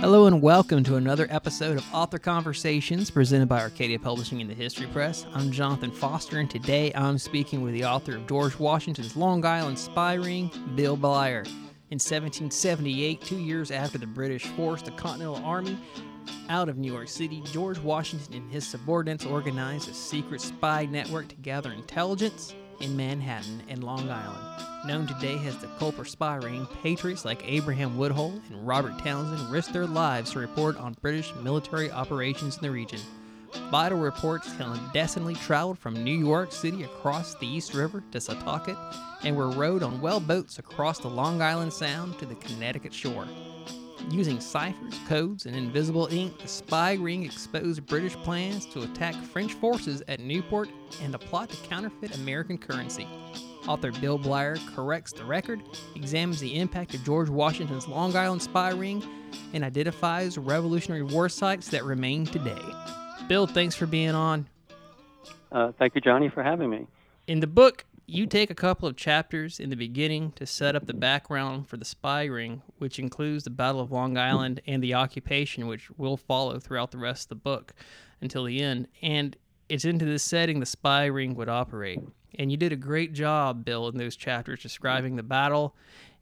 Hello and welcome to another episode of Author Conversations presented by Arcadia Publishing and the History Press. I'm Jonathan Foster, and today I'm speaking with the author of George Washington's Long Island Spy Ring, Bill Bleyer. In 1778, two years after the British forced the Continental Army out of New York City, George Washington and his subordinates organized a secret spy network to gather intelligence in Manhattan and Long Island. Known today as the Culper Spy Ring, patriots like Abraham Woodhull and Robert Townsend risked their lives to report on British military operations in the region. Vital reports clandestinely traveled from New York City across the East River to Setauket and were rowed on whale boats across the Long Island Sound to the Connecticut shore. Using ciphers, codes, and invisible ink, the spy ring exposed British plans to attack French forces at Newport and a plot to counterfeit American currency. Author Bill Bleyer corrects the record, examines the impact of George Washington's Long Island spy ring, and identifies Revolutionary War sites that remain today. Bill, thanks for being on. Uh, thank you, Johnny, for having me. In the book, you take a couple of chapters in the beginning to set up the background for the spy ring, which includes the Battle of Long Island and the occupation, which will follow throughout the rest of the book until the end. And it's into this setting the spy ring would operate. And you did a great job, Bill, in those chapters describing the battle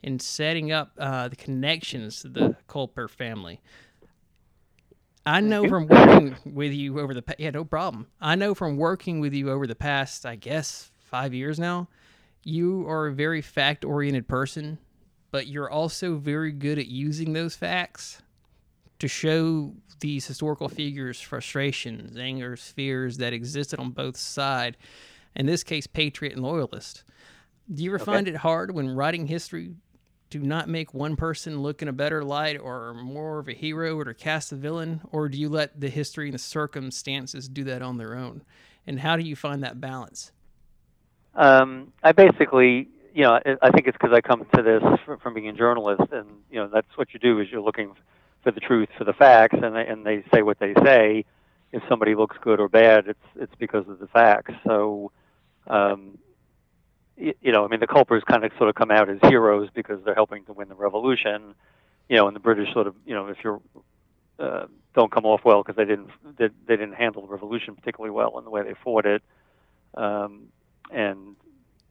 and setting up uh, the connections to the Culper family. I know from working with you over the yeah no problem. I know from working with you over the past I guess five years now, you are a very fact oriented person, but you're also very good at using those facts to show these historical figures frustrations, angers, fears that existed on both sides in this case, patriot and loyalist. Do you ever okay. find it hard when writing history to not make one person look in a better light or more of a hero or to cast a villain, or do you let the history and the circumstances do that on their own? And how do you find that balance? Um, I basically, you know, I think it's because I come to this from being a journalist, and you know, that's what you do is you're looking for the truth, for the facts, and they, and they say what they say. If somebody looks good or bad, it's it's because of the facts. So um, you, you know, I mean, the Culpers kind of sort of come out as heroes because they're helping to win the revolution. You know, and the British sort of, you know, if you're uh, don't come off well because they didn't they, they didn't handle the revolution particularly well in the way they fought it. Um, and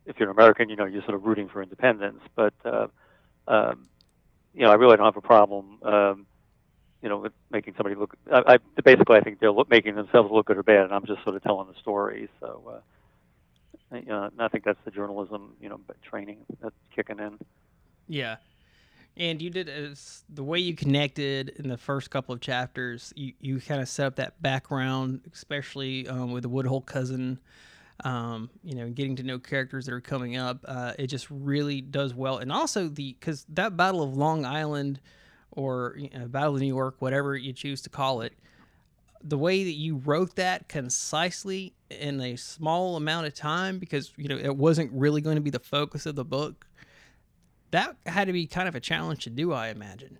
if you're an American, you know, you're sort of rooting for independence. But uh, um, you know, I really don't have a problem. Um, you know, with making somebody look. I, I basically I think they're look, making themselves look good or bad, and I'm just sort of telling the story. So. Uh, uh, I think that's the journalism, you know, training that's kicking in. Yeah. And you did as the way you connected in the first couple of chapters. You, you kind of set up that background, especially um, with the Woodhull cousin. Um, you know, getting to know characters that are coming up. Uh, it just really does well, and also the because that Battle of Long Island or you know, Battle of New York, whatever you choose to call it, the way that you wrote that concisely in a small amount of time because you know it wasn't really going to be the focus of the book that had to be kind of a challenge to do i imagine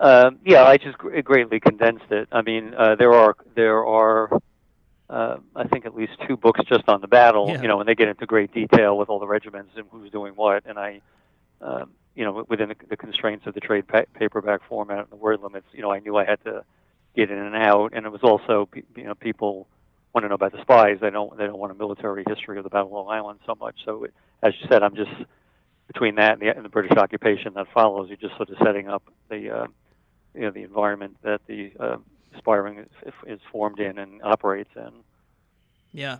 um, yeah i just greatly condensed it i mean uh, there are there are uh, I think at least two books just on the battle, yeah. you know, and they get into great detail with all the regiments and who's doing what. And I, um, you know, within the, the constraints of the trade pa- paperback format and the word limits, you know, I knew I had to get in and out, and it was also you know people want to know about the spies. They don't they don't want a military history of the Battle of Long Island so much. So it, as you said, I'm just between that and the, and the British occupation that follows. You're just sort of setting up the uh, you know the environment that the uh, spy ring is, is formed in and operates in. Yeah.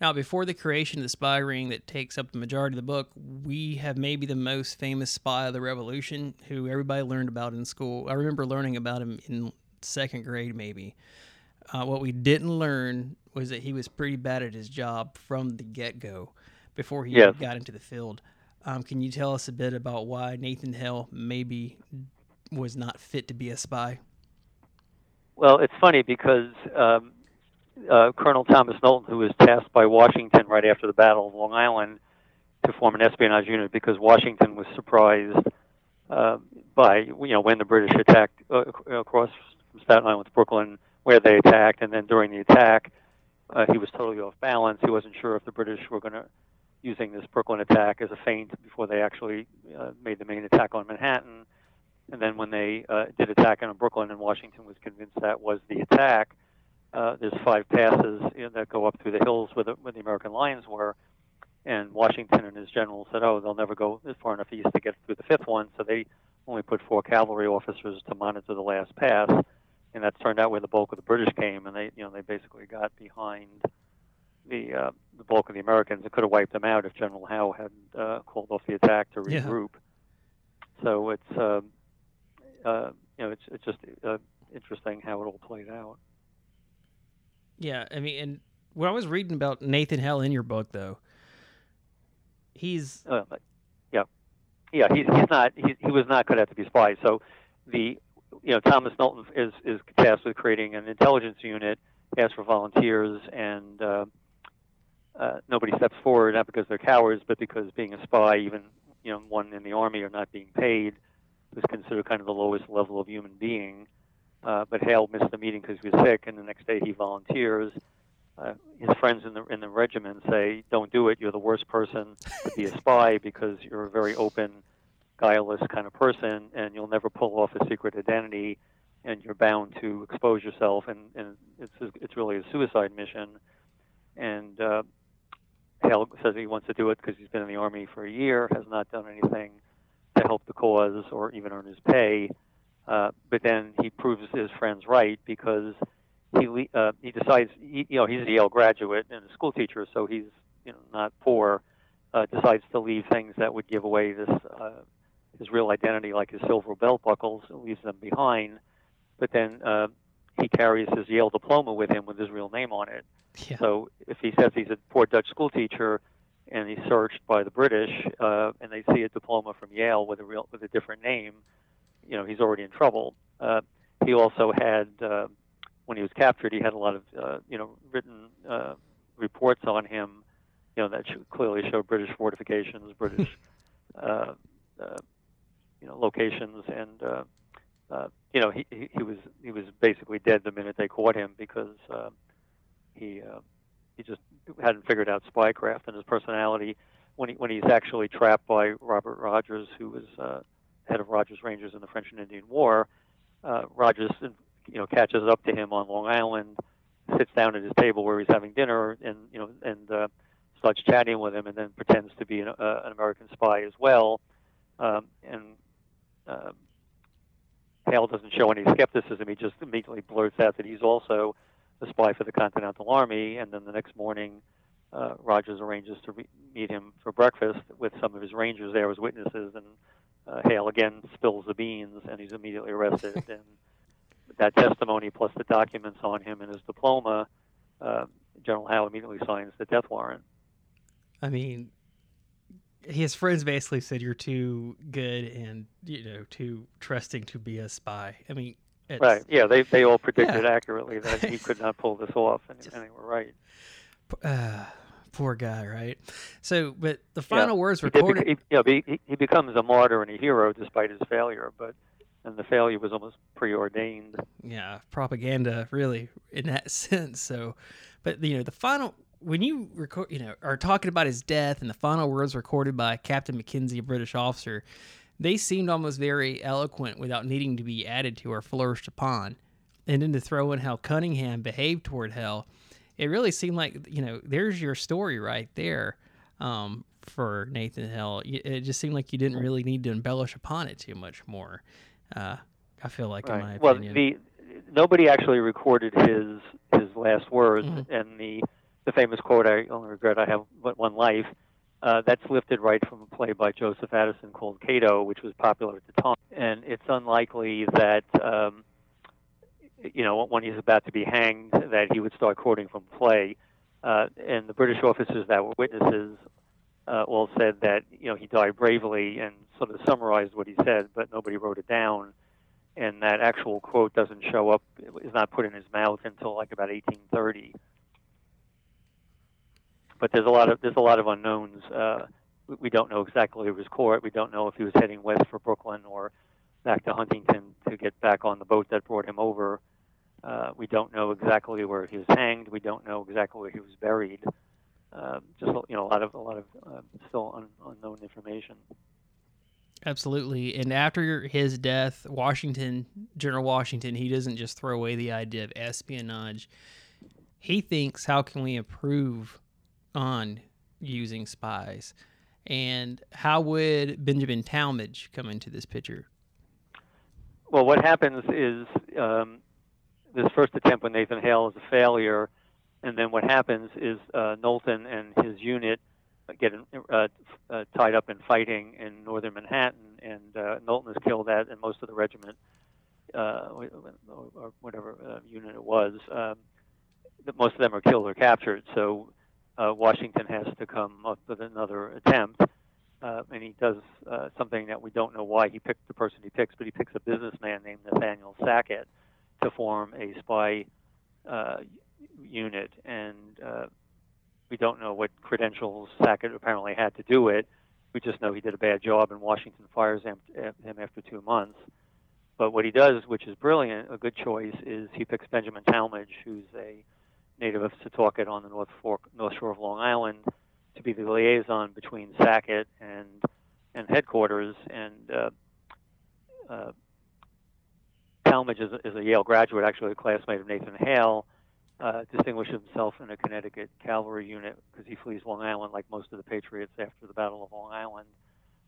Now, before the creation of the spy ring that takes up the majority of the book, we have maybe the most famous spy of the revolution who everybody learned about in school. I remember learning about him in second grade, maybe. Uh, what we didn't learn was that he was pretty bad at his job from the get go before he yes. got into the field. Um, can you tell us a bit about why Nathan Hale maybe was not fit to be a spy? Well, it's funny because um, uh, Colonel Thomas Knowlton, who was tasked by Washington right after the Battle of Long Island to form an espionage unit because Washington was surprised uh, by you know when the British attacked uh, across from Staten Island to Brooklyn, where they attacked, and then during the attack, uh, he was totally off balance. He wasn't sure if the British were going to using this Brooklyn attack as a feint before they actually uh, made the main attack on Manhattan. And then when they uh, did attack on Brooklyn, and Washington was convinced that was the attack, uh, there's five passes you know, that go up through the hills where the, where the American lines were, and Washington and his generals said, "Oh, they'll never go far enough east to get through the fifth one," so they only put four cavalry officers to monitor the last pass, and that turned out where the bulk of the British came, and they, you know, they basically got behind the uh, the bulk of the Americans. It could have wiped them out if General Howe had uh, called off the attack to regroup. Yeah. So it's uh, uh, you know it's it's just uh, interesting how it all played out. Yeah, I mean, and when I was reading about Nathan Hale in your book, though, he's uh, yeah, yeah, he's he's not he, he was not cut out to be a spy. So the you know Thomas Knowlton is is tasked with creating an intelligence unit, asked for volunteers, and uh, uh, nobody steps forward not because they're cowards, but because being a spy, even you know one in the army or not being paid, was considered kind of the lowest level of human being. Uh, but Hale missed the meeting because he was sick, and the next day he volunteers. Uh, his friends in the in the regiment say, "Don't do it. You're the worst person to be a spy because you're a very open, guileless kind of person, and you'll never pull off a secret identity, and you're bound to expose yourself. And, and it's it's really a suicide mission." And uh, Hale says he wants to do it because he's been in the army for a year, has not done anything help the cause or even earn his pay. Uh, but then he proves his friends right because he uh, he decides he, you know he's a Yale graduate and a school teacher, so he's you know not poor. Uh, decides to leave things that would give away this uh, his real identity, like his silver belt buckles, leaves them behind. But then uh, he carries his Yale diploma with him with his real name on it. Yeah. So if he says he's a poor Dutch school teacher and he's searched by the British uh, and they see a diploma from Yale with a real with a different name, you know he's already in trouble. Uh, he also had uh, when he was captured, he had a lot of uh, you know written uh, reports on him, you know that clearly show British fortifications, British uh, uh, you know locations, and uh, uh, you know he, he was he was basically dead the minute they caught him because uh, he uh, he just hadn't figured out spycraft and his personality when he when he's actually trapped by Robert Rogers, who was uh, head of Rogers Rangers in the French and Indian War. Uh, Rogers, you know, catches up to him on Long Island, sits down at his table where he's having dinner, and you know, and uh, starts chatting with him, and then pretends to be an, uh, an American spy as well. Um, and uh, Hale doesn't show any skepticism; he just immediately blurts out that he's also a spy for the Continental Army. And then the next morning, uh, Rogers arranges to re- meet him for breakfast with some of his rangers there as witnesses, and uh, Hale again spills the beans, and he's immediately arrested. and that testimony, plus the documents on him and his diploma, uh, General Howe immediately signs the death warrant. I mean, his friends basically said you're too good and you know too trusting to be a spy. I mean, right? Yeah, they they all predicted yeah. accurately that he could not pull this off, and, and they were right. Uh, poor guy, right? So, but the final yeah. words recorded. He, you know, he, he becomes a martyr and a hero despite his failure, but and the failure was almost preordained. Yeah, propaganda, really, in that sense. So, but you know, the final when you record, you know, are talking about his death and the final words recorded by Captain Mackenzie, a British officer, they seemed almost very eloquent without needing to be added to or flourished upon. And then to throw in how Cunningham behaved toward Hale, it really seemed like you know there's your story right there um, for Nathan Hale. It just seemed like you didn't really need to embellish upon it too much more. Uh, I feel like, right. in my opinion, well, the nobody actually recorded his his last words, mm-hmm. and the the famous quote, "I only regret I have but one life." Uh, that's lifted right from a play by Joseph Addison called Cato, which was popular at the time. And it's unlikely that um, you know, when he's about to be hanged, that he would start quoting from play. Uh, and the British officers that were witnesses uh, all said that you know he died bravely and sort of summarized what he said, but nobody wrote it down. And that actual quote doesn't show up; is not put in his mouth until like about 1830. But there's a lot of there's a lot of unknowns. Uh, we, don't know exactly who was caught. We don't know if he was heading west for Brooklyn or back to Huntington to get back on the boat that brought him over. Uh, we don't know exactly where he was hanged. We don't know exactly where he was buried. Uh, just you know, a lot of a lot of uh, still un, unknown information. Absolutely. And after his death, Washington, General Washington, he doesn't just throw away the idea of espionage. He thinks, how can we improve on using spies? And how would Benjamin Tallmadge come into this picture? Well, what happens is um, this first attempt with Nathan Hale is a failure, and then what happens is uh, Knowlton and his unit get uh, uh, tied up in fighting in northern Manhattan, and uh, Knowlton is killed at, and most of the regiment, uh, or whatever uh, unit it was, um, most of them are killed or captured. So uh, Washington has to come up with another attempt, uh, and he does uh, something that we don't know why he picked the person he picks, but he picks a businessman named Nathaniel Sackett to form a spy uh, unit, and uh, we don't know what credentials Sackett apparently had to do it. We just know he did a bad job, and Washington fires him, him after two months. But what he does, which is brilliant, a good choice, is he picks Benjamin Tallmadge, who's a native of Setauket on the North Fork, North Shore of Long Island, to be the liaison between Sackett and and headquarters. And uh, uh, Tallmadge is, is, a Yale graduate, actually a classmate of Nathan Hale. Uh, distinguished himself in a Connecticut cavalry unit because he flees Long Island like most of the Patriots after the Battle of Long Island.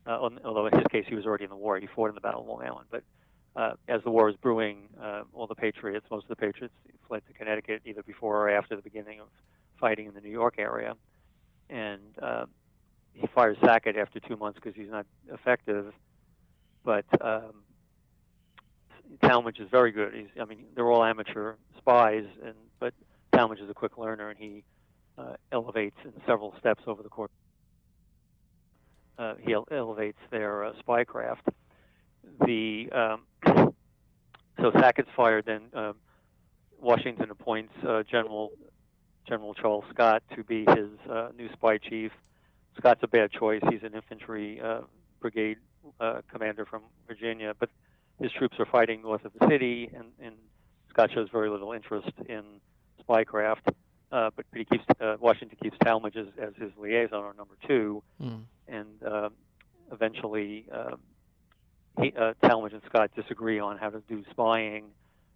Uh, although in his case he was already in the war, he fought in the Battle of Long Island. But uh, as the war was brewing, uh, all the Patriots, most of the Patriots, fled to Connecticut either before or after the beginning of fighting in the New York area. And uh, he fires Sackett after two months because he's not effective. But um, Tallmadge is very good. He's, I mean, they're all amateur spies, and but Tallmadge is a quick learner, and he uh, elevates in several steps over the course. Uh, he elevates their uh, spycraft. The um, so Sackett's fired, then um, Washington appoints uh, General General Charles Scott to be his uh, new spy chief. Scott's a bad choice. He's an infantry uh, brigade uh, commander from Virginia, but his troops are fighting north of the city, and, and Scott shows very little interest in spycraft. Uh, but, but he keeps uh, Washington keeps Tallmadge as, as his liaison or number two, mm. and uh, eventually uh, he, uh, Tallmadge and Scott disagree on how to do spying.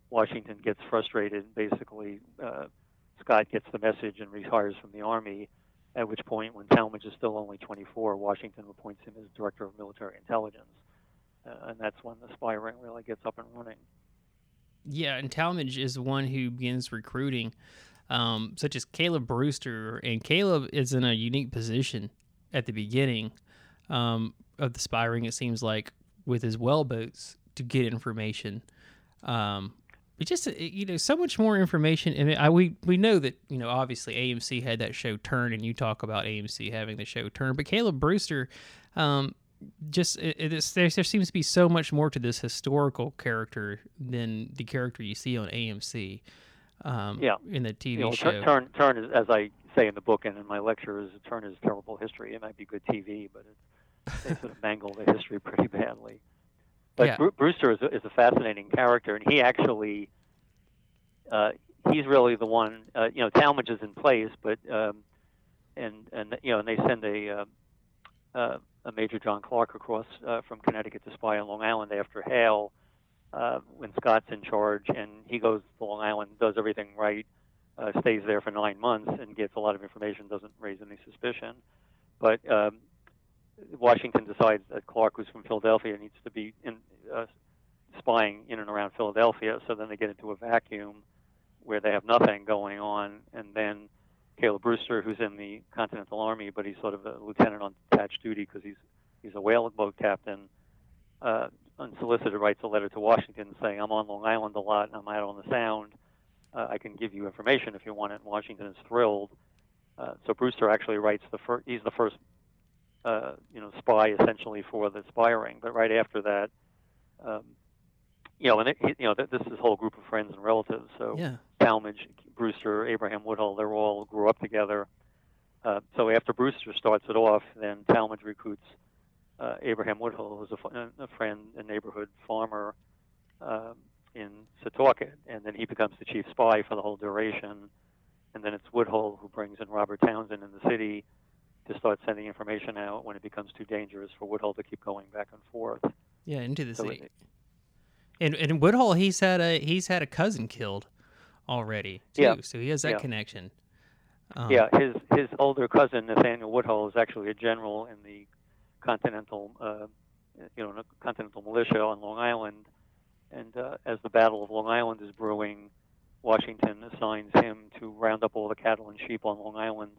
Washington gets frustrated. Basically, uh, Scott gets the message and retires from the army. At which point, when Tallmadge is still only 24, Washington appoints him as director of military intelligence, uh, and that's when the spy ring really gets up and running. Yeah, and Tallmadge is the one who begins recruiting, um, such as Caleb Brewster, and Caleb is in a unique position at the beginning um, of the spy ring. It seems like with his whale boats to get information. Um, it just you know so much more information. Mean, I, we we know that you know obviously AMC had that show Turn, and you talk about AMC having the show Turn, but Caleb Brewster, um, just it, there, there seems to be so much more to this historical character than the character you see on AMC. Um, yeah, in the TV you know, show. Turn, Turn is, as I say in the book and in my lecture, is Turn is terrible history. It might be good TV, but it's they sort of mangle the history pretty badly. But yeah. Brewster is a, is a fascinating character, and he actually uh, he's really the one. Uh, you know, Tallmadge is in place, but um, and and you know, and they send a uh, uh, a Major John Clark across uh, from Connecticut to spy on Long Island after Hale uh, when Scott's in charge, and he goes to Long Island, does everything right, uh, stays there for nine months, and gets a lot of information, doesn't raise any suspicion. But um, Washington decides that Clark, who's from Philadelphia, needs to be in, uh, spying in and around Philadelphia. So then they get into a vacuum where they have nothing going on, and then Caleb Brewster, who's in the Continental Army, but he's sort of a lieutenant on detached duty because he's he's a whale boat captain. Uh, unsolicited, writes a letter to Washington saying, "I'm on Long Island a lot, and I'm out on the Sound. Uh, I can give you information if you want it." And Washington is thrilled. Uh, so Brewster actually writes the first. He's the first uh, you know, spy essentially for the spy ring. But right after that, um, you know, and it, you know, this is a whole group of friends and relatives. So yeah. Brewster, Abraham Woodhull, they're all grew up together. Uh, so after Brewster starts it off, then Tallmadge recruits uh, Abraham Woodhull, who's a, a friend, a neighborhood farmer uh, in Setauket, and then he becomes the chief spy for the whole duration. And then it's Woodhull who brings in Robert Townsend in the city to start sending information out when it becomes too dangerous for Woodhull to keep going back and forth. Yeah, into the So city. it- And and in Woodhull, he's had a he's had a cousin killed already too, Yeah. so he has that Yeah. connection. Um, yeah, his his older cousin Nathaniel Woodhull is actually a general in the Continental, uh, you know, Continental Militia on Long Island. And uh, as the Battle of Long Island is brewing, Washington assigns him to round up all the cattle and sheep on Long Island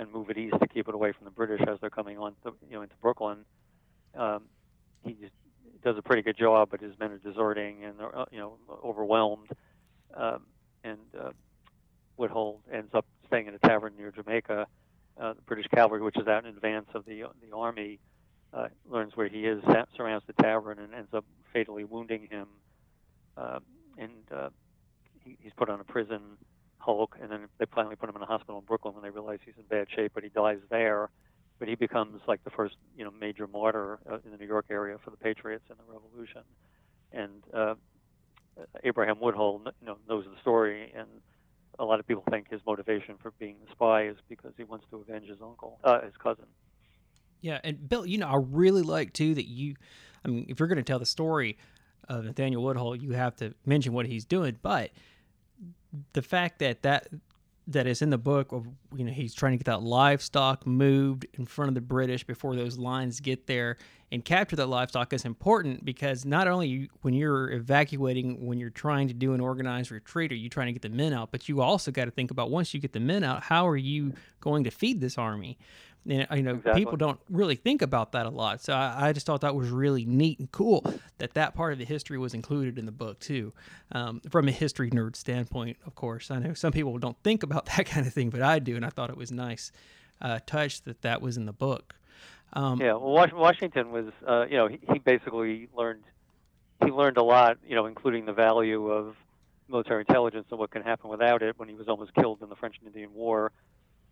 and move it east to keep it away from the British as they're coming on, to, you know, into Brooklyn. Um, he just does a pretty good job, but his men are deserting and they're, uh, you know, overwhelmed. Um, and uh, Woodhull ends up staying in a tavern near Jamaica. Uh, the British cavalry, which is out in advance of the the army, uh, learns where he is, surrounds the tavern, and ends up fatally wounding him. Uh, and uh, he, he's put on a prison hulk, and then they finally put him in a hospital in Brooklyn when they realize he's in bad shape, but he dies there. But he becomes like the first, you know, major martyr uh, in the New York area for the Patriots in the Revolution. And uh, Abraham Woodhull, you know, knows the story, and a lot of people think his motivation for being the spy is because he wants to avenge his uncle, uh, his cousin. Yeah, and Bill, you know, I really like too that you. I mean, if you're going to tell the story of Nathaniel Woodhull, you have to mention what he's doing. But the fact that that that is in the book of you know he's trying to get that livestock moved in front of the British before those lines get there and capture that livestock is important because not only when you're evacuating when you're trying to do an organized retreat are you trying to get the men out but you also got to think about once you get the men out how are you going to feed this army and you know Exactly. people don't really think about that a lot. So I, I just thought that was really neat and cool that that part of the history was included in the book too. Um, from a history nerd standpoint of course. I know some people don't think about that kind of thing but i do and i thought it was nice uh, touch that that was in the book. Um, Yeah, well, Washington was, uh, you know, he, he basically learned, he learned a lot, you know, including the value of military intelligence and what can happen without it when he was almost killed in the French and Indian War,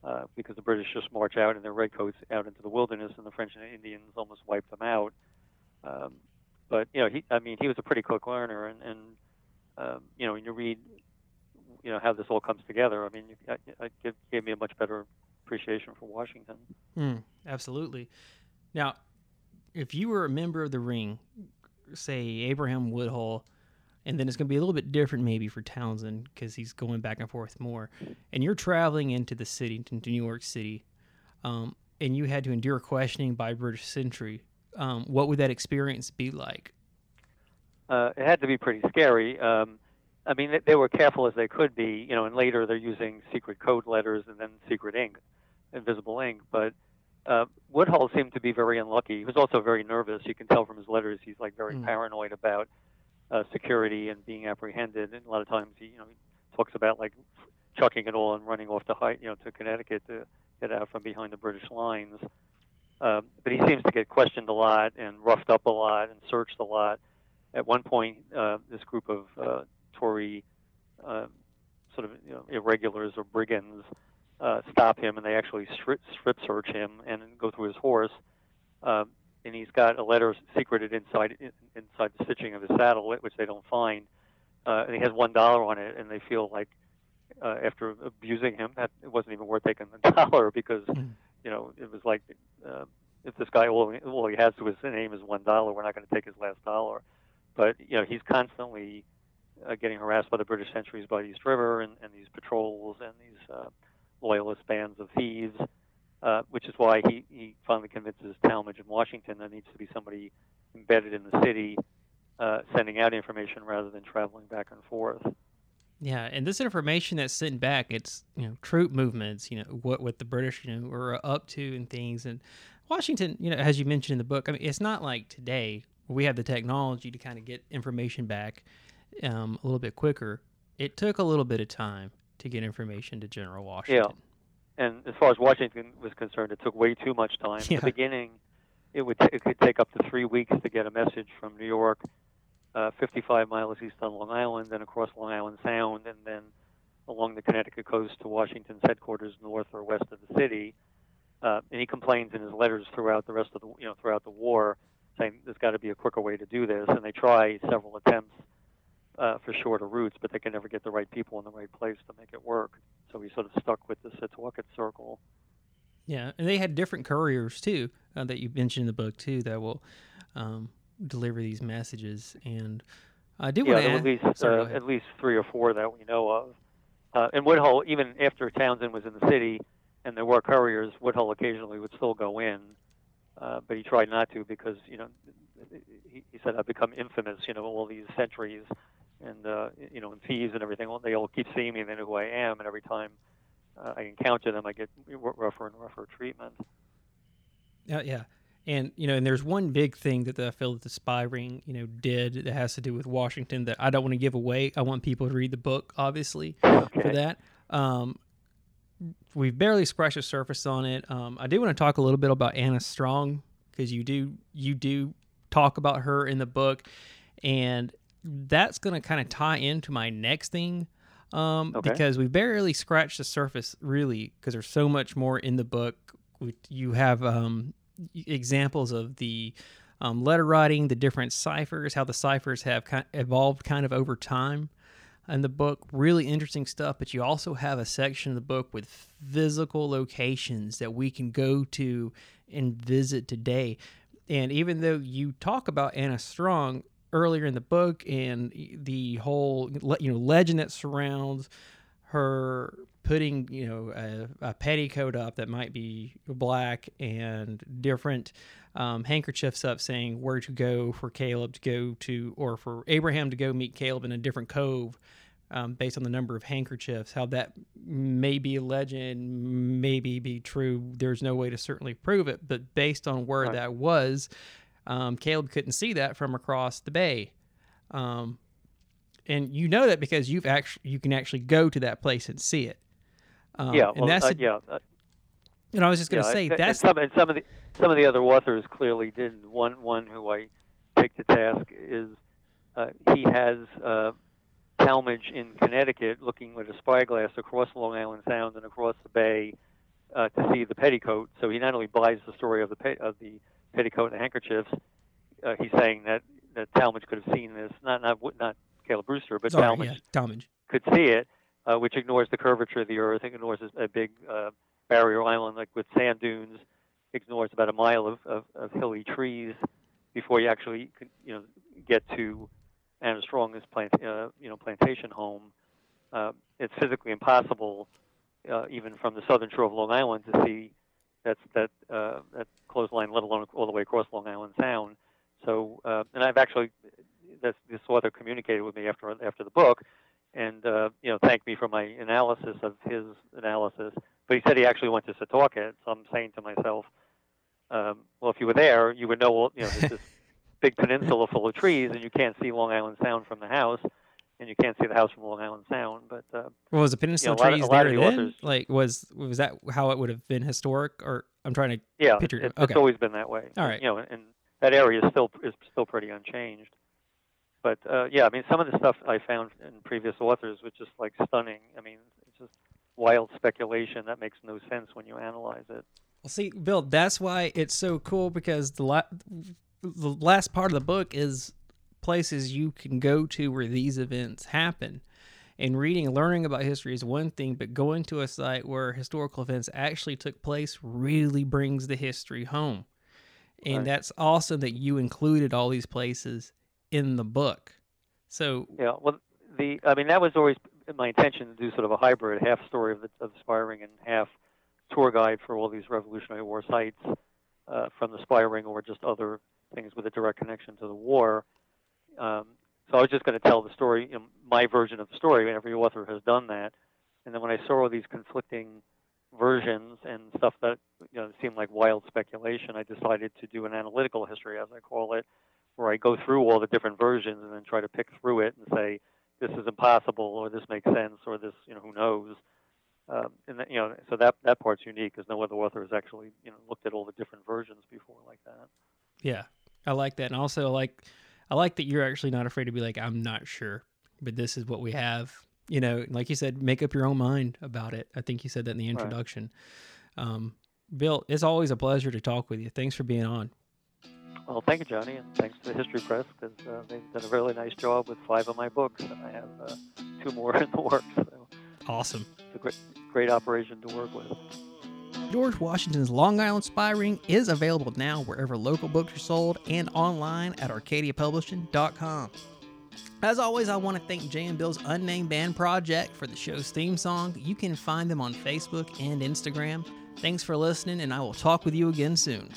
uh, because the British just march out in their redcoats out into the wilderness, and the French and Indians almost wiped them out. Um, but you know, he, I mean, he was a pretty quick learner, and, and um, you know, when you read, you know, how this all comes together, I mean, I, gave me a much better appreciation for Washington. Mm, absolutely. Now, if you were a member of the ring, say Abraham Woodhull, and then it's going to be a little bit different maybe for Townsend because he's going back and forth more, and you're traveling into the city, into New York City, um, and you had to endure questioning by British sentry, um, what would that experience be like? uh, it had to be pretty scary. Um, I mean, they, they were careful as they could be, you know, and later they're using secret code letters and then secret ink, invisible ink. But uh, Woodhull seemed to be very unlucky. He was also very nervous. You can tell from his letters he's like very Mm. paranoid about uh, security and being apprehended. And a lot of times he, you know, he talks about like chucking it all and running off to high, you know, to Connecticut to get out from behind the British lines. Um, but he seems to get questioned a lot and roughed up a lot and searched a lot at one point, uh, this group of uh, Tory uh, sort of you know, irregulars or brigands uh, stop him, and they actually strip, strip search him and go through his horse. Um, and he's got a letter secreted inside inside the stitching of his saddle, which they don't find. Uh, and he has one dollar on it, and they feel like uh, after abusing him that it wasn't even worth taking the dollar because Mm. you know it was like uh, if this guy all, all he has to his name is one dollar, we're not going to take his last dollar but you know he's constantly uh, getting harassed by the British sentries by the East River and, and these patrols and these uh, loyalist bands of thieves, uh, which is why he, he finally convinces Tallmadge in Washington there needs to be somebody embedded in the city uh, sending out information rather than traveling back and forth. Yeah, and this information that's sent back, it's you know troop movements, you know what what the British you know are up to and things, and Washington, you know, as you mentioned in the book, I mean, it's not like today we have the technology to kind of get information back um, a little bit quicker. It took a little bit of time to get information to General Washington. And as far as Washington was concerned, it took way too much time. In the beginning, it would t- it could take up to three weeks to get a message from New York, uh, 55 miles east on Long Island, then across Long Island Sound, and then along the Connecticut coast to Washington's headquarters north or west of the city. Uh, and he complains in his letters throughout the rest of the you know throughout the war, saying there's got to be a quicker way to do this. And they try several attempts uh, for shorter routes, but they can never get the right people in the right place to make it work. So we sort of stuck with the Setauket circle. Yeah, and they had different couriers too uh, that you mentioned in the book too that will um, deliver these messages. And I do yeah, want to there were add, at least sorry, uh, at least three or four that we know of. Uh, and Woodhull, even after Townsend was in the city, and there were couriers, Woodhull occasionally would still go in, uh, but he tried not to because you know he, he said I've become infamous. You know all these centuries, and uh, you know and thieves and everything. They all keep seeing me, and they know who I am, and every time uh, I encounter them, I get rougher and rougher treatment. Yeah, yeah. And you know, and there's one big thing that I feel that the spy ring, you know, did that has to do with Washington that I don't want to give away. I want people to read the book, obviously, for that. Um, we've barely scratched the surface on it. Um, I do want to talk a little bit about Anna Strong because you do you do talk about her in the book, and that's going to kind of tie into my next thing. Um, Okay. because we barely scratched the surface really because there's so much more in the book. You have um, examples of the um, letter writing, the different ciphers, how the ciphers have evolved kind of over time in the book. Really interesting stuff. But you also have a section of the book with physical locations that we can go to and visit today. And even though you talk about Anna Strong earlier in the book and the whole you know legend that surrounds her putting you know a, a petticoat up that might be black and different um, handkerchiefs up saying where to go for Caleb to go to or for Abraham to go meet Caleb in a different cove um, based on the number of handkerchiefs how that may be a legend maybe be true there's no way to certainly prove it but based on where Right. that was um, Caleb couldn't see that from across the bay um, and you know that because you've actually you can actually go to that place and see it um, yeah, and that's uh, the- yeah, uh, and I was just going to yeah, say and- and that's some and some of the some of the other authors clearly didn't. One one who I picked to task is uh, he has uh, Tallmadge in Connecticut looking with a spyglass across Long Island Sound and across the bay uh, to see the petticoat. So he not only buys the story of the pe- of the petticoat and handkerchiefs, uh, he's saying that that Tallmadge could have seen this. Not not not Caleb Brewster, but sorry, Tallmadge yeah, could see it, uh, which ignores the curvature of the earth, ignores a, a big uh, barrier island like with sand dunes, ignores about a mile of, of, of hilly trees before you actually could, you know get to Anna Strong's plant uh, you know plantation home. Uh, it's physically impossible, uh, even from the southern shore of Long Island, to see that's that uh, that clothesline, let alone all the way across Long Island Sound. So, uh, and I've actually this, this author communicated with me after after the book, and uh, you know thanked me for my analysis of his analysis. But he said he actually went to Setauket. So I'm saying to myself, um, well, if you were there, you would know you know there's this big peninsula full of trees, and you can't see Long Island Sound from the house, and you can't see the house from Long Island Sound. But uh, Well, was the peninsula lot of- trees lot there the then? authors- Like, was was that how it would have been historic? Or I'm trying to yeah, Picture- it, okay. it's always been that way. All right. You know, and that area is still is still pretty unchanged. But uh, yeah, I mean, some of the stuff I found in previous authors was just like stunning. I mean, it's just wild speculation that makes no sense when you analyze it. Well, see, Bill, that's why it's so cool because the la- the last part of the book is places you can go to where these events happen. And reading learning about history is one thing, but going to a site where historical events actually took place really brings the history home. And Right. that's awesome that you included all these places in the book. So, Yeah, well, the I mean that was always my intention to do sort of a hybrid, half story of the of the spy ring and half tour guide for all these Revolutionary War sites uh, from the spy ring or just other things with a direct connection to the war. Um, so I was just going to tell the story, you know, my version of the story. and Every author has done that, and then when I saw all these conflicting versions and stuff that you know seemed like wild speculation, I decided to do an analytical history, as I call it, where I go through all the different versions and then try to pick through it and say this is impossible or this makes sense or this you know who knows. Um, and that, you know, so that that part's unique because no other author has actually you know looked at all the different versions before like that. yeah, I like that. And also, like I like that you're actually not afraid to be like, I'm not sure, but this is what we have. You know, like you said, make up your own mind about it. I think you said that in the Right. introduction. Um, Bill, it's always a pleasure to talk with you. Thanks for being on. Well, thank you, Johnny, and thanks to the History Press because uh, they've done a really nice job with five of my books, and I have uh, two more in the works. So Awesome. it's a great, great operation to work with. George Washington's Long Island Spy Ring is available now wherever local books are sold and online at arcadiapublishing.com. As always, I want to thank Jay and Bill's Unnamed Band Project for the show's theme song. You can find them on Facebook and Instagram. Thanks for listening, and I will talk with you again soon.